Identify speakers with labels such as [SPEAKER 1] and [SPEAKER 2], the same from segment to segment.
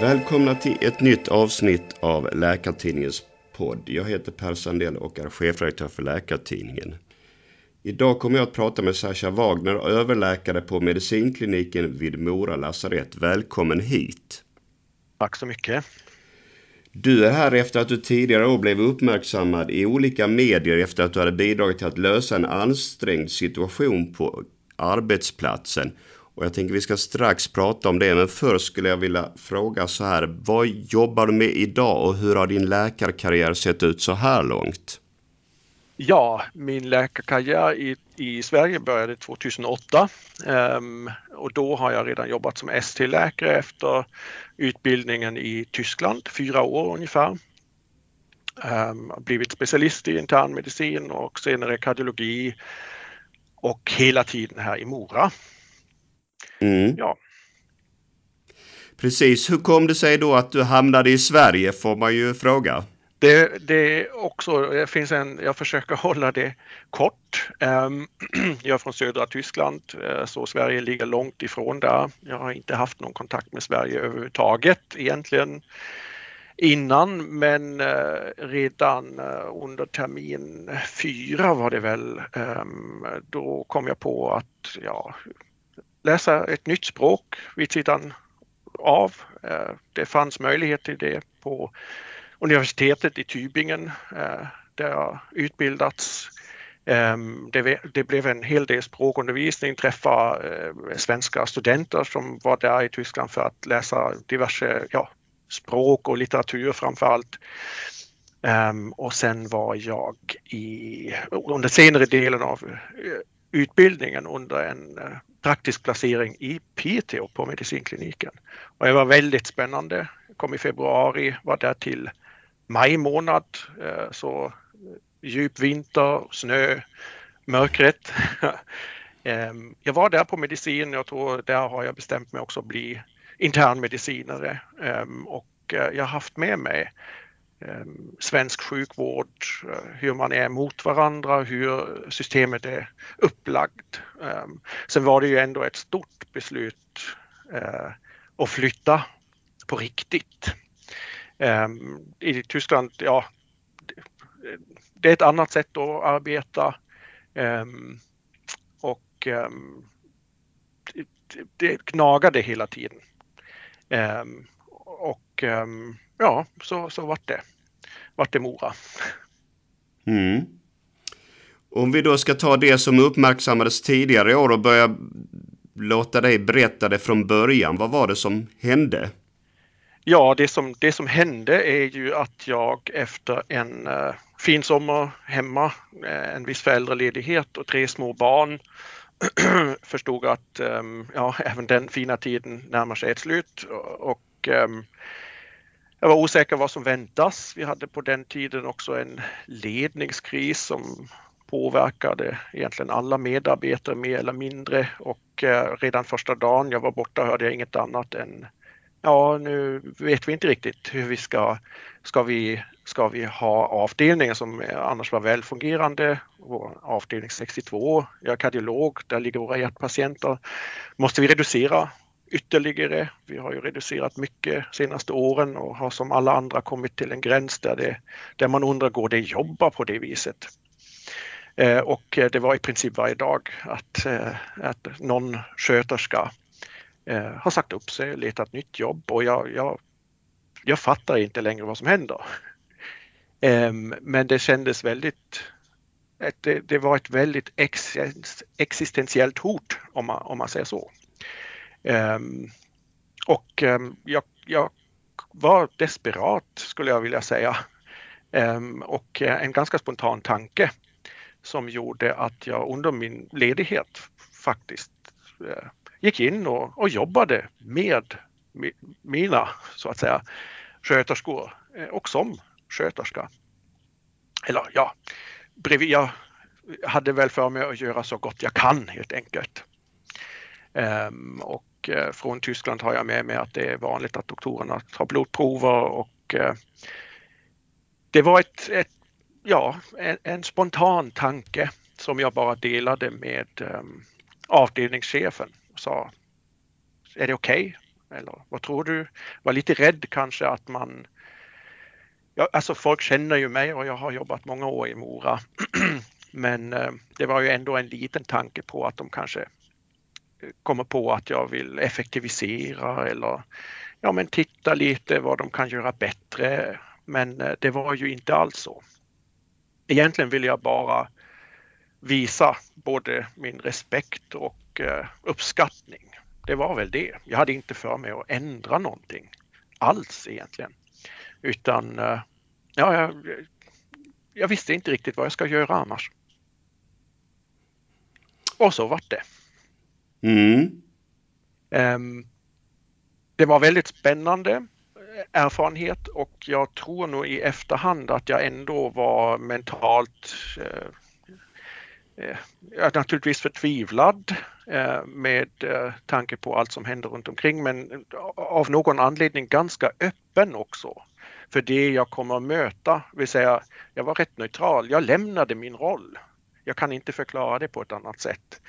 [SPEAKER 1] Välkomna till ett nytt avsnitt av Läkartidningens podd. Jag heter Per Sandell och är chefredaktör för Läkartidningen. Idag kommer jag att prata med Sascha Wagner, överläkare på medicinkliniken vid Mora lasarett. Välkommen hit!
[SPEAKER 2] Tack så mycket!
[SPEAKER 1] Du är här efter att du tidigare år blev uppmärksammad i olika medier efter att du hade bidragit till att lösa en ansträngd situation på arbetsplatsen. Och jag tänker vi ska strax prata om det, men först skulle jag vilja fråga så här. Vad jobbar du med idag och hur har din läkarkarriär sett ut så här långt?
[SPEAKER 2] Ja, min läkarkarriär i, i Sverige började 2008 um, ehm, och då har jag redan jobbat som ST-läkare efter utbildningen i Tyskland, fyra år ungefär. Um, blivit specialist i internmedicin och senare kardiologi och hela tiden här i Mora.
[SPEAKER 1] Mm. Ja. Precis, hur kom det sig då att du hamnade i Sverige får man ju fråga.
[SPEAKER 2] Det, det också, det finns en, jag försöker hålla det kort. Um, jag är från södra Tyskland eh, så Sverige ligger långt ifrån där. Jag har inte haft någon kontakt med Sverige överhuvudtaget egentligen innan men uh, redan uh, under termin fyra var det väl, um, då kom jag på att ja, läsa ett nytt språk vid sidan av. Eh, det fanns möjlighet till det på universitetet i Tübingen eh, där jag utbildats. Ehm, det, blev en hel del språkundervisning, träffa eh, svenska studenter som var där i Tyskland för att läsa diverse ja, språk och litteratur framför allt. Ehm, och sen var jag i, under senare delen av utbildningen under en praktisk placering i Piteå på medicinkliniken. Och det var väldigt spännande. Jag kom i februari, var där till maj månad eh, så eh, djup vinter, snö, mörkret. Ehm, jag var där på medicin, jag tror där har jag bestämt mig också att bli internmedicinare ehm, och eh, jag har haft med mig Ehm, svensk sjukvård, eh, hur man är mot varandra, hur systemet är upplagt. Ehm, sen var det ju ändå ett stort beslut eh, att flytta på riktigt. Ehm, I Tyskland, ja, det är ett annat sätt att arbeta och det gnagade hela tiden. Och ja, så, så vart det. Vart det Mora.
[SPEAKER 1] Mm. Om vi då ska ta det som uppmärksammades tidigare i år och börja låta dig berätta det från början. Vad var det som hände?
[SPEAKER 2] Ja, det som, det som hände är ju att jag efter en uh, fin sommar hemma, uh, en viss föräldraledighet och tre små barn förstod att um, ja, även den fina tiden närmar sig ett slut och um, jag var osäker vad som väntas. Vi hade på den tiden också en ledningskris som påverkade egentligen alla medarbetare mer eller mindre och eh, redan första dagen jag var borta hörde jag inget annat än ja nu vet vi inte riktigt hur vi ska, ska vi, ska vi ha avdelningen som annars var välfungerande, avdelning 62, jag är kardiolog, där ligger våra hjärtpatienter. Måste vi reducera ytterligare? Vi har ju reducerat mycket senaste åren och har som alla andra kommit till en gräns där, det, där man undrar, går det jobba på det viset? Eh, och eh, det var i princip varje dag att, eh, att någon sköterska eh, har sagt upp sig, letat nytt jobb och jag, jag, jag fattar inte längre vad som händer. Eh, men det kändes väldigt det, det, var ett väldigt ex, existentiellt hot om man, om man säger så. Ehm, och ehm, jag, jag, var desperat skulle jag vilja säga. Ehm, och eh, en ganska spontan tanke som gjorde att jag under min ledighet faktiskt eh, gick in och, och jobbade med mina, så att säga, sköterskor eh, och som sköterska. Eller ja, bredvid, jag hade väl för mig att göra så gott jag kan helt enkelt. Um, och eh, från Tyskland har jag med mig att det är vanligt att doktorerna tar blodprover och eh, det var ett, ett ja, en, en, spontan tanke som jag bara delade med um, avdelningschefen sa, är det okej okay Eller vad tror du? Var lite rädd kanske att man Ja, alltså folk känner ju mig och jag har jobbat många år i Mora. Men eh, det var ju ändå en liten tanke på att de kanske kommer på att jag vill effektivisera eller ja, men titta lite vad de kan göra bättre. Men eh, det var ju inte alls så. Egentligen vill jag bara visa både min respekt och eh, uppskattning. Det var väl det. Jag hade inte för mig att ändra någonting alls egentligen. Utan eh, ja, jag, jag visste inte riktigt vad jag ska göra annars. Och så vart det.
[SPEAKER 1] Mm.
[SPEAKER 2] Um, det var väldigt spännande eh, erfarenhet och jag tror nog i efterhand att jag ändå var mentalt eh, eh, naturligtvis förtvivlad eh, med eh, tanke på allt som händer runt omkring men av någon anledning ganska öppen också för det jag kommer att möta. Vill säga, jag var rätt neutral. Jag lämnade min roll. Jag kan inte förklara det på ett annat sätt.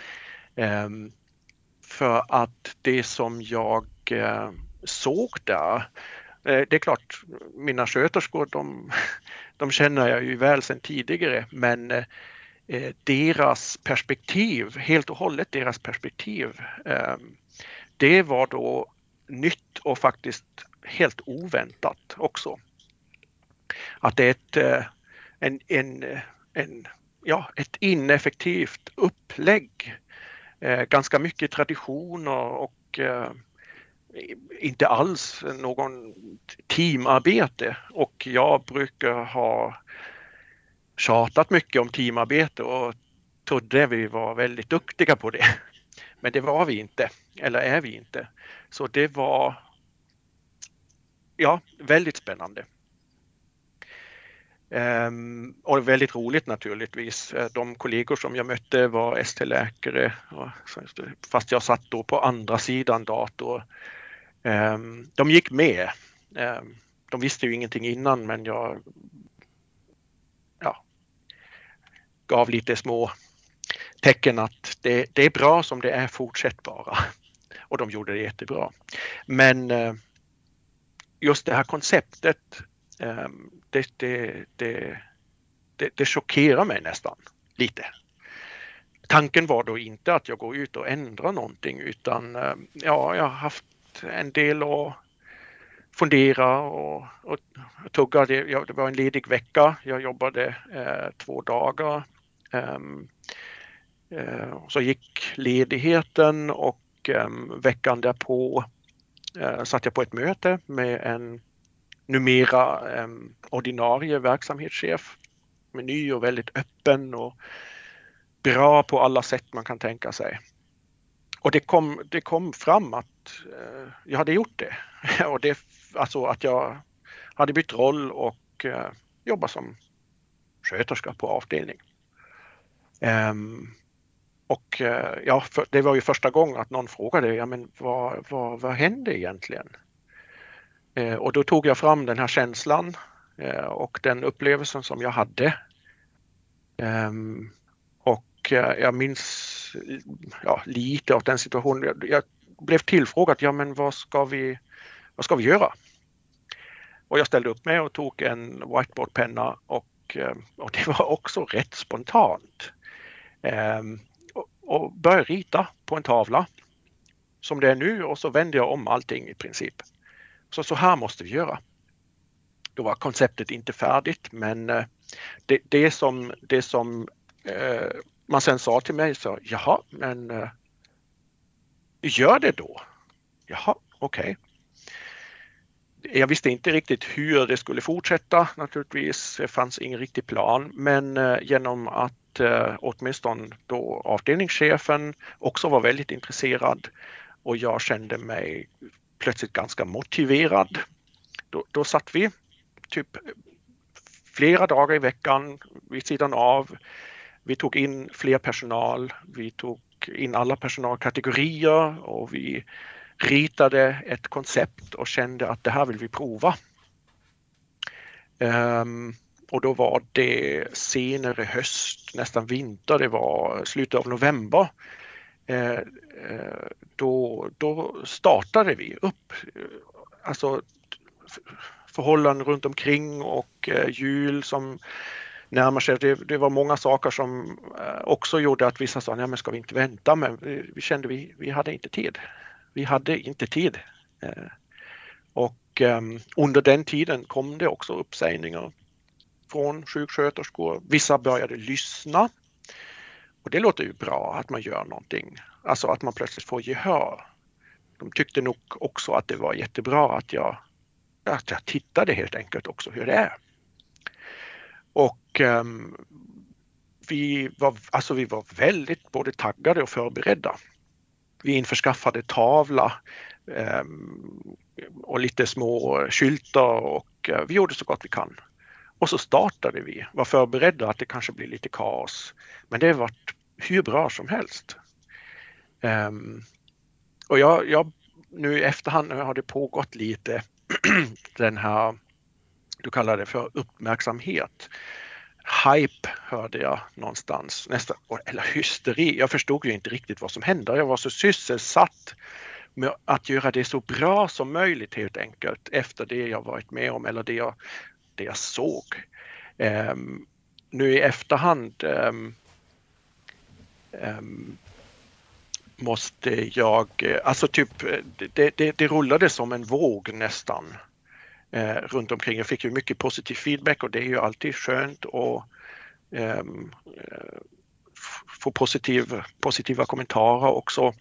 [SPEAKER 2] Ehm, för att det som jag eh, såg där, eh, det är klart, mina sköterskor de, de känner jag ju väl sedan tidigare men eh, deras perspektiv, helt och hållet deras perspektiv, ehm, det var då nytt och faktiskt helt oväntat också att det är ett, en, en, en, ja, ett ineffektivt upplägg. Eh, ganska mycket traditioner och eh, inte alls någon teamarbete och jag brukar ha tjatat mycket om teamarbete och trodde vi var väldigt duktiga på det. Men det var vi inte, eller är vi inte. Så det var ja, väldigt spännande. Um, och väldigt roligt naturligtvis. Eh, de kollegor som jag mötte var ST-läkare fast jag satt då på andra sidan dator. Um, de gick med. Um, de visste ju ingenting innan men jag ja, gav lite små tecken att det, det, är bra som det är, fortsätt bara. Och de gjorde det jättebra. Men eh, just det här konceptet det, det, det, det, det chockerar mig nästan lite. Tanken var då inte att jag går ut och ändrar någonting utan ja, jag har haft en del att fundera och, och tugga. Det, det var en ledig vecka. Jag jobbade eh, två dagar. Um, uh, så gick ledigheten och um, veckan därpå uh, satt jag på ett möte med en numera eh, ordinarie verksamhetschef. Med ny och väldigt öppen och bra på alla sätt man kan tänka sig. Och det kom, det kom fram att eh, jag hade gjort det. och det. Alltså att jag hade bytt roll och eh, jobbat som sköterska på avdelning. Um, och eh, ja, för, det var ju första gången att någon frågade, ja men vad, vad, vad hände egentligen? Eh, och då tog jag fram den här känslan eh, och den upplevelsen som jag hade. Ehm, och eh, jag minns ja, lite av den situationen. Jag blev tillfrågad, ja men vad ska vi, vad ska vi göra? Och jag ställde upp mig och tog en whiteboardpenna och, och det var också rätt spontant. Ehm, och började rita på en tavla som det är nu och så vände jag om allting i princip. Så, så här måste vi göra. Då var konceptet inte färdigt men eh, det, det som, det som eh, man sen sa till mig så, jaha men eh, gör det då. Jaha, okej. Okay. Jag visste inte riktigt hur det skulle fortsätta naturligtvis. Det fanns ingen riktig plan men eh, genom att eh, åtminstone då avdelningschefen också var väldigt intresserad och jag kände mig plötsligt ganska motiverad. Då, då satt vi typ flera dagar i veckan vid sidan av. Vi tog in fler personal, vi tog in alla personalkategorier och vi ritade ett koncept och kände att det här vill vi prova. Um, och då var det senare höst, nästan vinter, det var slutet av november. Eh, eh, då då, startade vi upp eh, alltså förhållanden runt omkring och eh, jul som närmar sig. Det, det, var många saker som eh, också gjorde att vissa sa, nej men ska vi inte vänta? Men vi, vi kände vi, vi hade inte tid. Vi hade inte tid. Och ehm, under den tiden kom det också uppsägningar från sjuksköterskor. Vissa började lyssna. Och det låter ju bra att man gör någonting, alltså att man plötsligt får gehör. De tyckte nog också att det var jättebra att jag, att jag tittade helt enkelt också hur det är. Och um, vi, var, alltså vi var väldigt både taggade och förberedda. Vi införskaffade tavla um, och lite små skyltar och uh, vi gjorde så gott vi kan. Och så startade vi, var förberedda att det kanske blir lite kaos. Men det har varit hur bra som helst. Um, och jag, jag, nu i efterhand har det pågått lite den här, du kallar det för uppmärksamhet. Hype hörde jag någonstans, nästa, eller hysteri. Jag förstod ju inte riktigt vad som hände. Jag var så sysselsatt med att göra det så bra som möjligt helt enkelt efter det jag varit med om eller det jag det jag såg. Um, nu i efterhand um, um, måste jag, eh, alltså typ eh, det, det, det rullade som en våg nästan eh, runt omkring. Jag fick ju mycket positiv feedback och det är ju alltid skönt att ehm, eh, få positiv, positiva kommentarer också.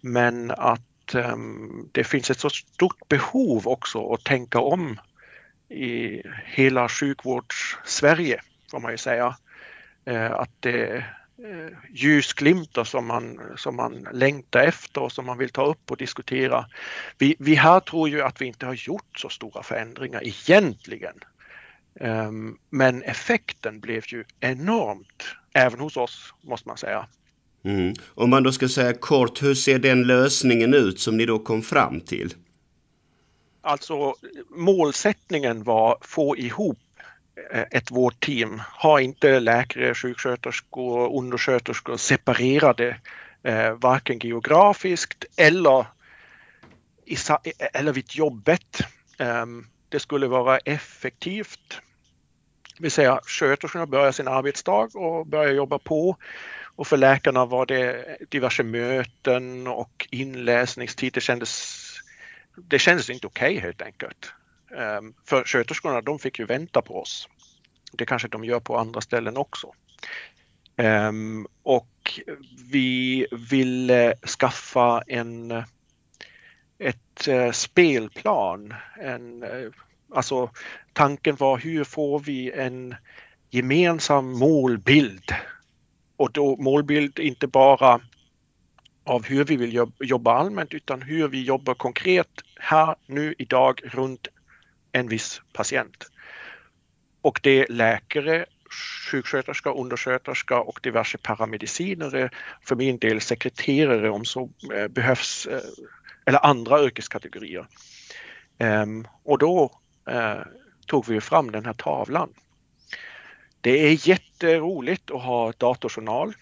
[SPEAKER 2] Men att eh, det finns ett så stort behov också att tänka om i hela sjukvårds-Sverige får man ju säga. Eh, att det eh, ljusglimtar som man, som man längtar efter och som man vill ta upp och diskutera. Vi, vi här tror ju att vi inte har gjort så stora förändringar egentligen. Ehm, men effekten blev ju enormt, även hos oss måste man säga.
[SPEAKER 1] Mm. Om man då ska säga kort, hur ser den lösningen ut som ni då kom fram till?
[SPEAKER 2] Alltså målsättningen var att få ihop eh, Eh, ett vårdteam. Ha inte läkare, sjuksköterskor och undersköterskor separerade eh, varken geografiskt eller, i, eller vid jobbet. Ehm, det skulle vara effektivt. Det vill säga sköterskorna börjar sin arbetsdag och börjar jobba på och för läkarna var det diverse möten och inläsningstid. Det kändes det kändes inte okej okay, helt enkelt. Ehm, för sköterskorna de fick ju vänta på oss. Det kanske de gör på andra ställen också. Ehm, och vi ville skaffa en ett eh, spelplan. En, eh, alltså tanken var hur får vi en gemensam målbild? Och då målbild inte bara av hur vi vill jobba allmänt utan hur vi jobbar konkret här nu idag runt en viss patient. Och det är läkare, sjuksköterska, undersköterska och diverse paramedicinare, för min del sekreterare om så eh, behövs, eh, eller andra yrkeskategorier. Ehm, och då eh, tog vi fram den här tavlan. Det är jätteroligt att ha datorjournal.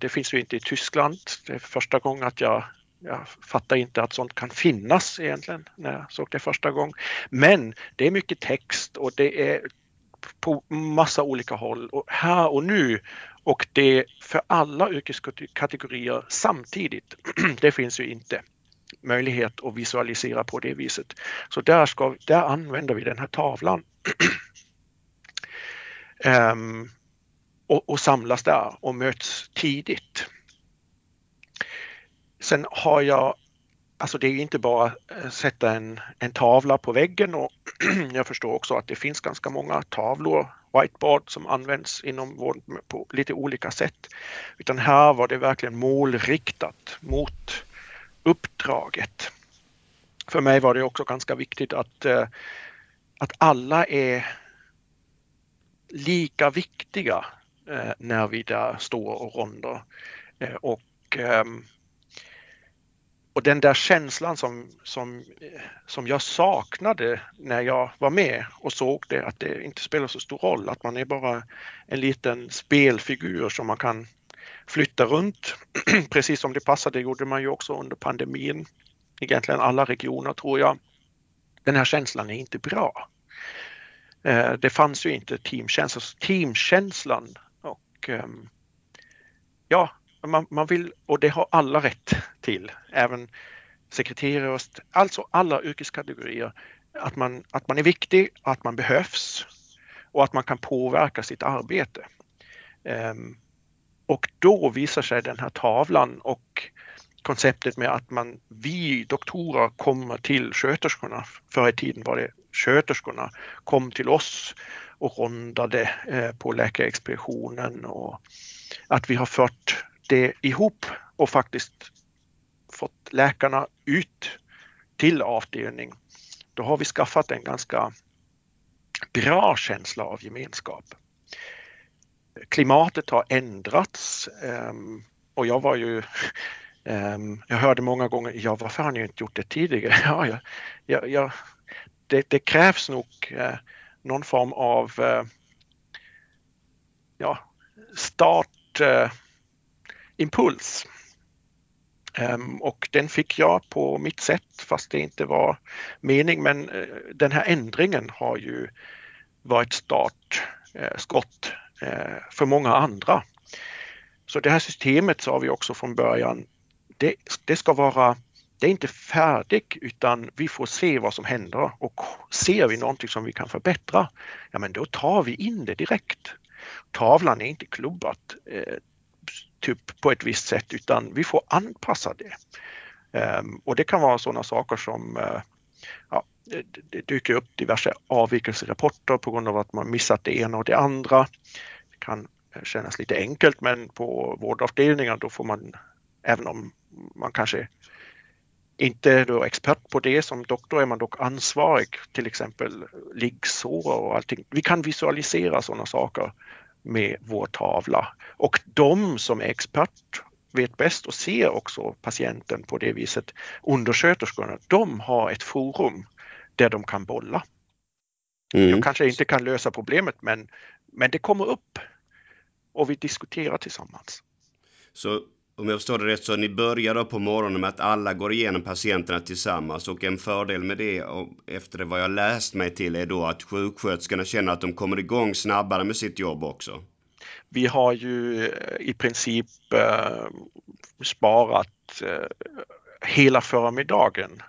[SPEAKER 2] Det finns ju inte i Tyskland. Det är första gången att jag, jag fattar inte att sånt kan finnas egentligen när jag såg det första gången. Men det är mycket text och det är på massa olika håll och här och nu och det för alla yrkeskategorier samtidigt. det finns ju inte möjlighet att visualisera på det viset. Så där, ska, där använder vi den här tavlan. um, och, och samlas där och möts tidigt. Sen har jag, alltså det är inte bara att sätta en, en tavla på väggen och jag förstår också att det finns ganska många tavlor, whiteboard som används inom vården på lite olika sätt. Utan här var det verkligen målriktat mot uppdraget. För mig var det också ganska viktigt att, eh, att alla är lika viktiga eh, när vi där står och ronder. Och, ehm, och den där känslan som, som, som jag saknade när jag var med och såg det, att det inte spelar så stor roll, att man är bara en liten spelfigur som man kan flytta runt precis som det passade. Det gjorde man ju också under pandemin. Egentligen alla regioner tror jag. Den här känslan är inte bra. Eh, det fanns ju inte teamkänsla. Teamkänslan och ehm, ja, man, man vill och det har alla rätt till, även sekreterare, alltså alla yrkeskategorier, att man, att man är viktig, att man behövs och att man kan påverka sitt arbete. Um, och då visar sig den här tavlan och konceptet med att man, vi doktorer kommer till sköterskorna. Förr i tiden var det sköterskorna kom till oss och rondade eh, på läkarexpeditionen och att vi har fört det ihop och faktiskt fått läkarna ut till avdelning. Då har vi skaffat en ganska bra känsla av gemenskap. Klimatet har ändrats ehm, och jag var ju ehm, jag hörde många gånger, ja varför har ni inte gjort det tidigare? Ja, ja, ja, det, det, krävs nog eh, någon form av eh, ja, start, eh, impuls. Ehm, och den fick jag på mitt sätt fast det inte var mening men eh, den här ändringen har ju varit startskott eh, eh, för många andra. Så det här systemet sa vi också från början, det, det ska vara det är inte färdigt utan vi får se vad som händer och ser vi någonting som vi kan förbättra, ja men då tar vi in det direkt. Tavlan är inte klubbat typ på ett visst sätt utan vi får anpassa det. Um, och det kan vara sådana saker som uh, ja, det, det, dyker upp diverse avvikelserapporter på grund av att man missat det ena och det andra. Det kan eh, kännas lite enkelt men på vårdavdelningar då får man, även om man kanske inte då expert på det, som doktor är man dock ansvarig, till exempel liggsår och allting. Vi kan visualisera sådana saker med vår tavla och de som är expert vet bäst och ser också patienten på det viset. Undersköterskorna, de har ett forum där de kan bolla. Mm. Jag kanske inte kan lösa problemet men, men det kommer upp och vi diskuterar tillsammans.
[SPEAKER 1] Så om jag förstår det rätt så ni börjar då på morgonen med att alla går igenom patienterna tillsammans och en fördel med det och efter vad jag läst mig till är då att sjuksköterskorna känner att de kommer igång snabbare med sitt jobb också.
[SPEAKER 2] Vi har ju eh, i princip eh, sparat eh, hela förmiddagen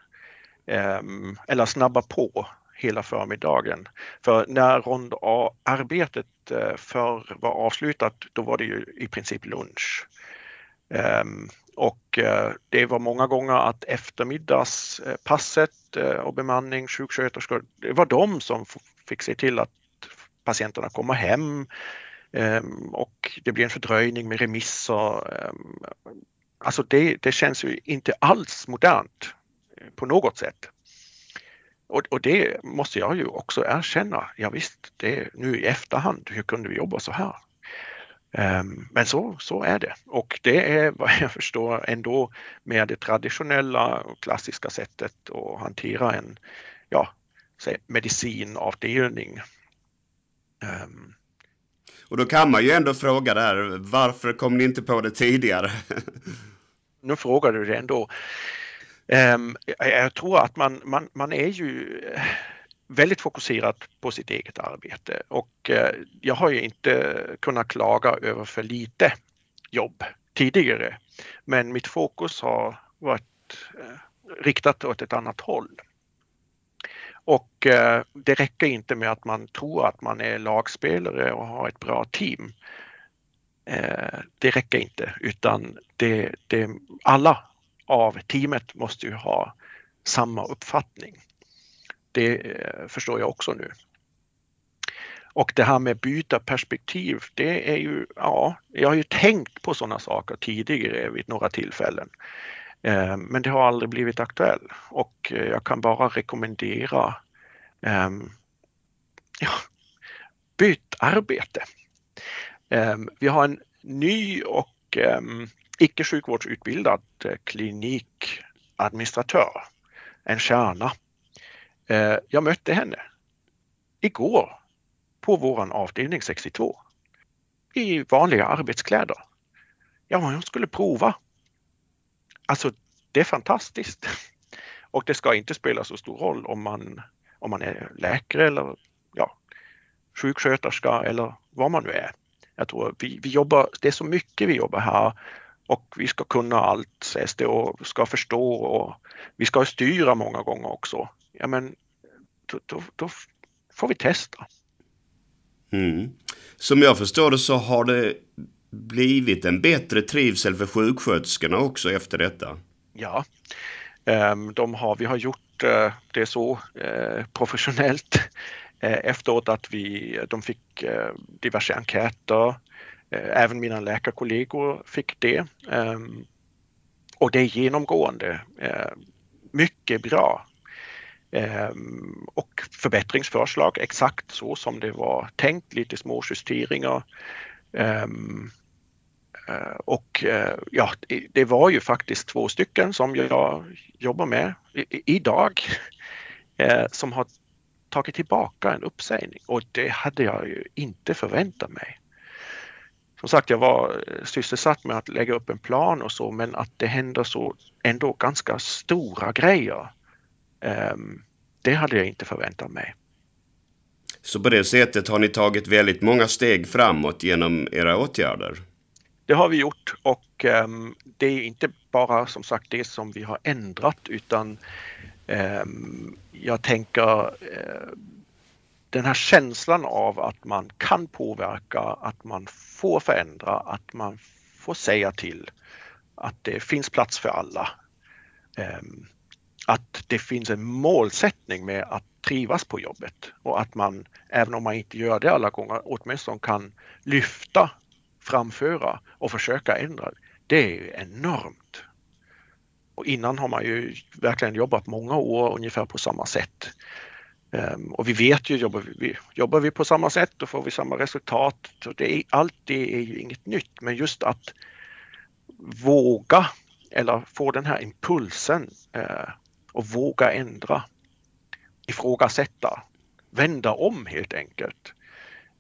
[SPEAKER 2] eh, eller snabba på hela förmiddagen. För när rond A-arbetet eh, för var avslutat, då var det ju i princip lunch. Ehm, och eh, det var många gånger att eftermiddagspasset eh, eh, och bemanning, sjuksköterskor, det var de som fick se till att patienterna kommer hem ehm, och det blir en fördröjning med remisser. Ehm, alltså det, det känns ju inte alls modernt på något sätt. Och, och, det måste jag ju också erkänna. Ja, visst, det nu i efterhand, hur kunde vi jobba så här? Ehm, men så, så är det och det är vad jag förstår ändå med det traditionella och klassiska sättet att hantera en ja, medicinavdelning.
[SPEAKER 1] Um. Och då kan man ju ändå fråga där, varför kom ni inte på det tidigare?
[SPEAKER 2] nu frågar du det ändå. Um, jag tror att man, man, man är ju väldigt fokuserat på sitt eget arbete och eh, jag har ju inte kunnat klaga över för lite jobb tidigare. Men mitt fokus har varit eh, riktat åt ett annat håll. Och eh, det räcker inte med att man tror att man är lagspelare och har ett bra team. Det räcker inte utan det, det, alla av teamet måste ju ha samma uppfattning. Det eh, förstår jag också nu. Och det här med byta perspektiv, det är ju, ja, jag har ju tänkt på sådana saker tidigare vid några tillfällen. Eh, men det har aldrig blivit aktuellt och eh, jag kan bara rekommendera um, ja, byt arbete. Um, vi har en ny och ehm, um, icke sjukvårdsutbildad klinikadministratör, en kärna Eh, jag mötte henne igår på våran avdelning 62 i vanliga arbetskläder. ja, hon skulle prova. Alltså, det är fantastiskt. Och det ska inte spela så stor roll om man, om man är läkare eller ja, sjuksköterska eller vad man nu är. Jag tror vi, vi jobbar, det är så mycket vi jobbar här och vi ska kunna allt sägs det och ska förstå och vi ska styra många gånger också. Ja men då, då, då får vi testa.
[SPEAKER 1] Mm. Som jag förstår det så har det blivit en bättre trivsel för sjuksköterskorna också efter detta.
[SPEAKER 2] Ja, ehm, de har, vi har gjort eh, det så eh, professionellt eh, efteråt att vi, de fick diverse enkäter. Även mina läkarkollegor fick det. Ehm, och det är genomgående mycket bra. Ehm, och förbättringsförslag exakt så som det var tänkt, lite små justeringar. Ehm, eh, och eh, ja, det var ju faktiskt två stycken som jag jobbar med idag eh, som har tagit tillbaka en uppsägning och det hade jag ju inte förväntat mig. Som sagt, jag var sysselsatt med att lägga upp en plan och så, men att det händer så ändå ganska stora grejer. Ehm, det hade jag inte förväntat mig.
[SPEAKER 1] Så på det sättet har ni tagit väldigt många steg framåt genom era åtgärder?
[SPEAKER 2] Det har vi gjort och um, det är inte bara som sagt det som vi har ändrat utan um, jag tänker uh, den här känslan av att man kan påverka, att man får förändra, att man får säga till, att det finns plats för alla. Um, att det finns en målsättning med att trivas på jobbet och att man, även om man inte gör det alla gånger, åtminstone kan lyfta framföra och försöka ändra, det är ju enormt. Och innan har man ju verkligen jobbat många år ungefär på samma sätt. Um, och vi vet ju, jobbar vi, jobbar vi på samma sätt då får vi samma resultat. Så det är, allt det är ju inget nytt, men just att våga eller få den här impulsen uh, och våga ändra, ifrågasätta, vända om helt enkelt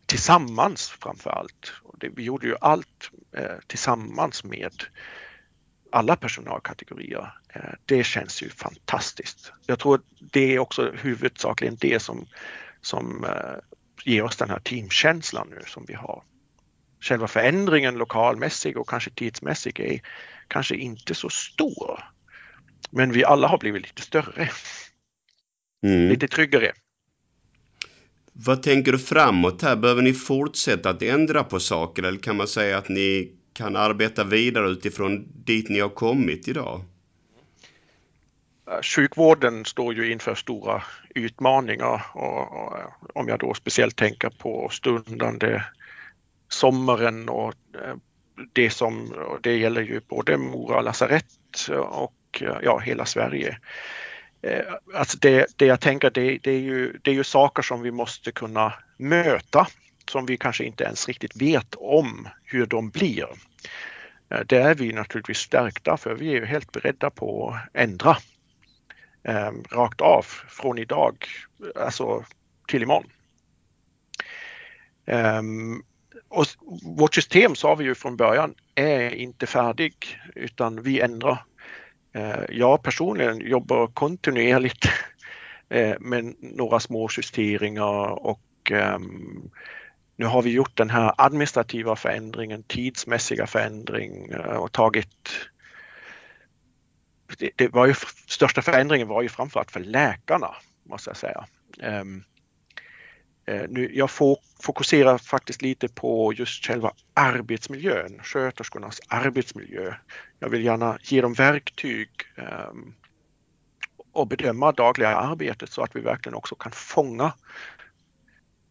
[SPEAKER 2] tillsammans framför allt. vi gjorde ju allt eh, tillsammans med alla personalkategorier. Eh, det känns ju fantastiskt. Jag tror att det är också huvudsakligen det som, som eh, ger oss den här teamkänslan nu som vi har. Själva förändringen lokalmässigt och kanske tidsmässigt är kanske inte så stor. Men vi alla har blivit lite större. Mm. Lite tryggare.
[SPEAKER 1] Vad tänker du framåt här? Behöver ni fortsätta att ändra på saker eller kan man säga att ni kan arbeta vidare utifrån dit ni har kommit idag?
[SPEAKER 2] Sjukvården står ju inför stora utmaningar och, och, om jag då speciellt tänker på stundande sommaren och eh, det som det gäller ju både Mora lasarett och Eh, ja, hela Sverige. Eh, alltså det, det jag tänker det, det, är ju, det är ju saker som vi måste kunna möta som vi kanske inte ens riktigt vet om hur de blir. Där det är vi naturligtvis stärkta för vi är ju helt beredda på att ändra eh, rakt av från idag, alltså till imorgon. Eh, och vårt system sa vi ju från början är inte färdig utan vi ändrar Eh, jag personligen jobbar kontinuerligt eh, med några små justeringar och ehm, nu har vi gjort den här administrativa förändringen, tidsmässiga förändring eh, och tagit det, var ju, största förändringen var ju framförallt för läkarna måste jag säga. Ehm, Eh, nu, jag fokuserar faktiskt lite på just själva arbetsmiljön, sköterskornas arbetsmiljö. Jag vill gärna ge dem verktyg um, och bedöma dagliga arbetet så att vi verkligen också kan fånga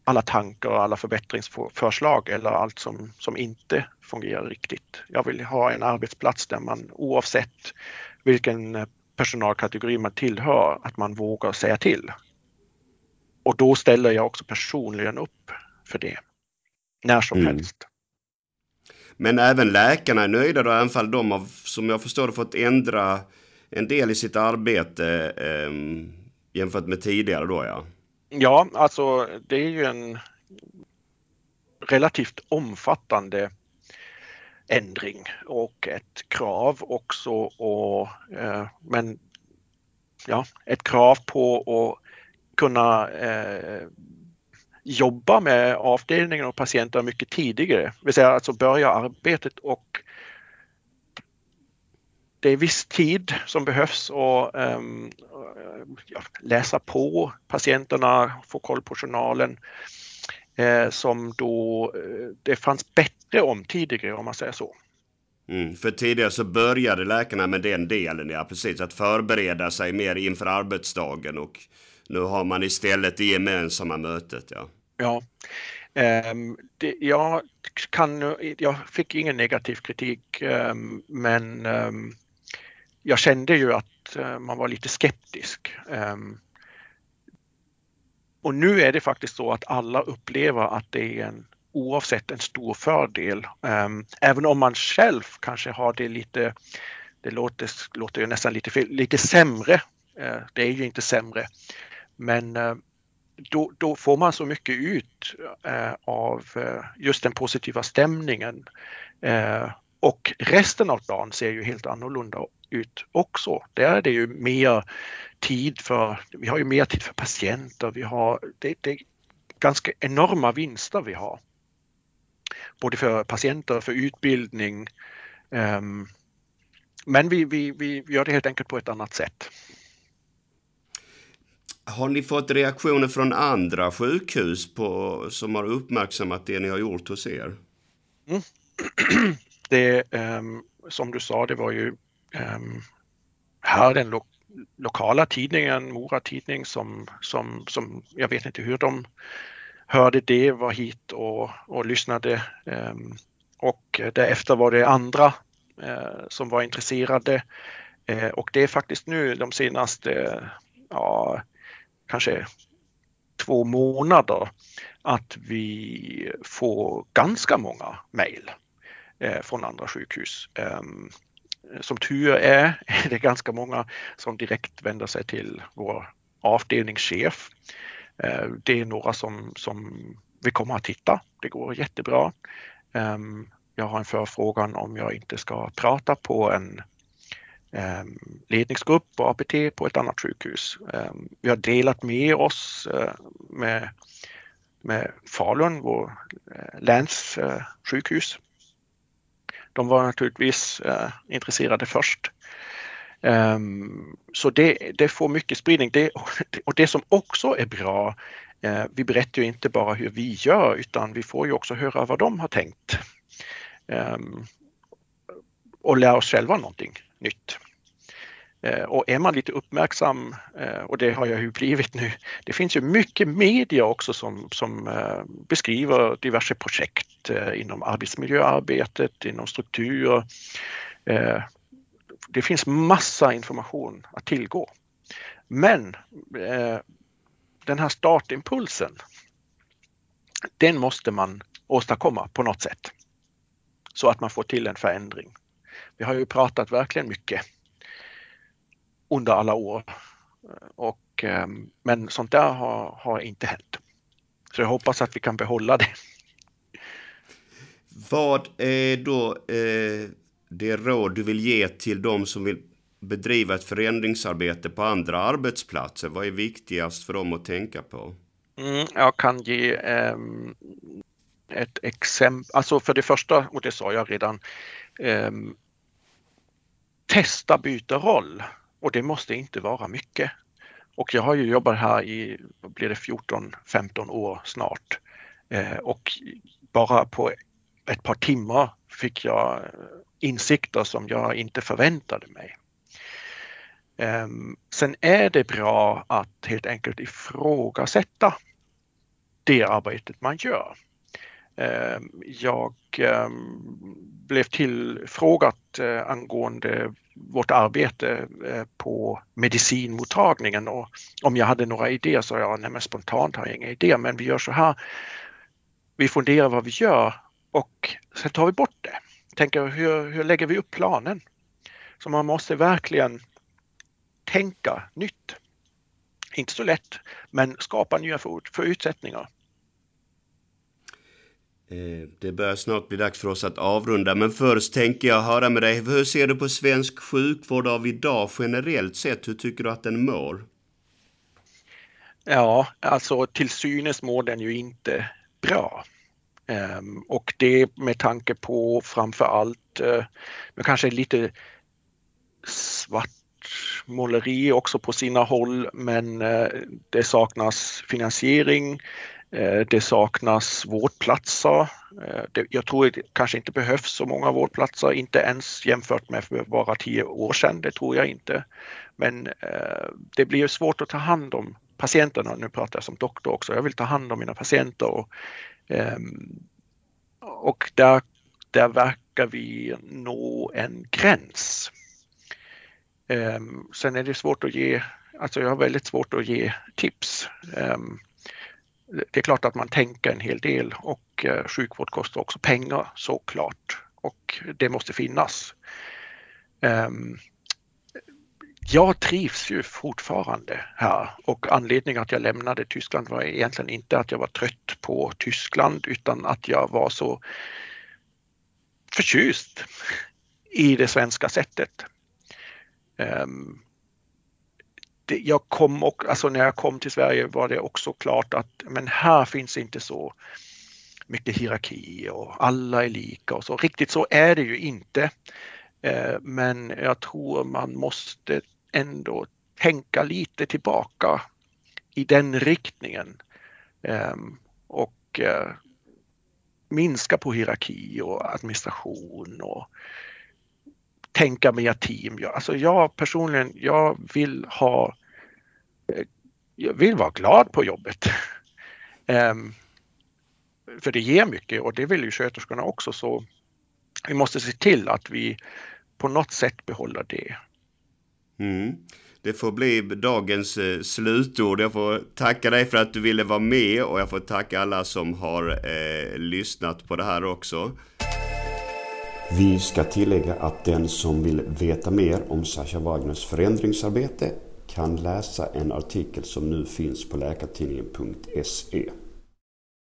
[SPEAKER 2] alla tankar och alla förbättringsförslag eller allt som, som inte fungerar riktigt. Jag vill ha en arbetsplats där man oavsett vilken eh, personalkategori man tillhör, att man vågar säga till. Och då ställer jag också personligen upp för det. När som mm. helst.
[SPEAKER 1] Men även läkarna är nöjda då, även fall de har, som jag förstår det, fått ändra en del i sitt arbete eh, jämfört med tidigare då ja?
[SPEAKER 2] Ja, alltså det är ju en relativt omfattande ändring och ett krav också och eh, men ja, ett krav på att kunna eh, jobba med avdelningen och patienter mycket tidigare. Det vill säga alltså börja arbetet och det är viss tid som behövs att um, ehm, läsa på patienterna, få koll på journalen eh, som då eh, det fanns bättre om tidigare om man säger så.
[SPEAKER 1] Mm, för tidigare så började läkarna med den delen, ja precis, att förbereda sig mer inför arbetsdagen och nu har man istället det gemensamma mötet. Ja.
[SPEAKER 2] Ja. Um, det, jag, kan, jag fick ingen negativ kritik um, men um, jag kände ju att uh, man var lite skeptisk. och nu är det faktiskt så att alla upplever att det är en oavsett en stor fördel. även om man själv kanske har det lite, det låter, låter ju nästan lite fel, lite sämre. Uh, det är ju inte sämre. Men eh, då, då, får man så mycket ut eh, av eh, just den positiva stämningen. Eh, och resten av dagen ser ju helt annorlunda ut också. Där är det ju mer tid för, vi har ju mer tid för patienter, vi har, det, det är ganska enorma vinster vi har. Både för patienter, för utbildning. Ehm, men vi, vi, vi gör det helt enkelt på ett annat sätt.
[SPEAKER 1] Har ni fått reaktioner från andra sjukhus på, som har uppmärksammat det ni har gjort hos er? Mm.
[SPEAKER 2] Det, um, som du sa, det var ju um, här den lo lokala tidningen, Mora Tidning, som, som, som jag vet inte hur de hörde det, var hit och, och lyssnade. Um, och därefter var det andra uh, som var intresserade. Uh, och det är faktiskt nu de senaste ja, kanske två månader att vi får ganska många mejl eh, från andra sjukhus. Ehm, som tur är är det ganska många som direkt vänder sig till vår avdelningschef. Eh, det är några som, som vi kommer att titta. Det går jättebra. Ehm, jag har en förfrågan om jag inte ska prata på en Ehm, ledningsgrupp på APT på ett annat sjukhus. Ehm, vi har delat med oss eh, med, med Falun, vår eh, länssjukhus. Eh, de var naturligtvis eh, intresserade först. Ehm, så det, det får mycket spridning. Det, och det som också är bra, eh, vi berättar ju inte bara hur vi gör utan vi får ju också höra vad de har tänkt. Och lära oss själva någonting nytt. Eh, och är man lite uppmärksam, eh, och det har jag ju blivit nu, det finns ju mycket media också som, som eh, beskriver diverse projekt inom arbetsmiljöarbetet, inom struktur. Det finns massa information att tillgå. Men den här startimpulsen, den måste man åstadkomma på något sätt så att man får till en förändring. Vi har ju pratat verkligen mycket under alla år. Och, ehm, men sånt där har, har inte hänt. Så jag hoppas att vi kan behålla det.
[SPEAKER 1] Vad är då eh, det råd du vill ge till de som vill bedriva ett förändringsarbete på andra arbetsplatser? Vad är viktigast för dem att tänka på?
[SPEAKER 2] Mm, jag kan ge eh, ett exempel. Alltså för det första, och det sa jag redan, eh, testa byta roll och det måste inte vara mycket. Och jag har ju jobbat här i, blir det 14-15 år snart eh, och bara på ett par timmar fick jag insikter som jag inte förväntade mig. Eh, sen är det bra att helt enkelt ifrågasätta det arbetet man gör. Ehm, jag ehm, blev tillfrågat eh, angående vårt arbete eh, på medicinmottagningen och om jag hade några idéer så jag, nej men spontant har jag inga idéer men vi gör så här. Vi funderar vad vi gör och sen tar vi bort det. Tänker hur, hur lägger vi upp planen? Så man måste verkligen tänka nytt. Inte så lätt, men skapa nya förutsättningar.
[SPEAKER 1] Eh, det börjar snart bli dags för oss att avrunda, men först tänker jag höra med dig. Hur ser du på svensk sjukvård av idag generellt sett? Hur tycker du att den mår?
[SPEAKER 2] Ja, alltså till synes mår den ju inte bra. Ehm, och det med tanke på framför allt, eh, men kanske lite svartmåleri också på sina håll, men eh, det saknas finansiering. Eh, det saknas vårdplatser. Eh, jag tror det kanske inte behövs så många vårdplatser, inte ens jämfört med för bara tio år sedan, det tror jag inte. Men eh, det blir svårt att ta hand om patienterna, nu pratar jag som doktor också, jag vill ta hand om mina patienter och, ehm, och där, där verkar vi nå en gräns. Ehm, sen är det svårt att ge, alltså jag har väldigt svårt att ge tips. Ehm, det är klart att man tänker en hel del och eh, sjukvård kostar också pengar såklart och det måste finnas ehm, jag trivs ju fortfarande här och anledningen att jag lämnade Tyskland var egentligen inte att jag var trött på Tyskland utan att jag var så förtjust i det svenska sättet. Ehm, det, jag kom och, alltså när jag kom till Sverige var det också klart att men här finns inte så mycket hierarki och alla är lika och så. Riktigt så är det ju inte. Eh, men jag tror man måste ändå tänka lite tillbaka i den riktningen ehm, och eh, minska på hierarki och administration och tänka mer team. Alltså jag personligen, jag vill ha eh, jag vill vara glad på jobbet. um, för det ger mycket och det vill ju sköterskorna också så vi måste se till att vi på något sätt behåller det.
[SPEAKER 1] Mm. Det får bli dagens eh, slutord. Jag får tacka dig för att du ville vara med och jag får tacka alla som har eh, lyssnat på det här också. Vi ska tillägga att den som vill veta mer om Sascha Wagners förändringsarbete kan läsa en artikel som nu finns på läkartidningen.se.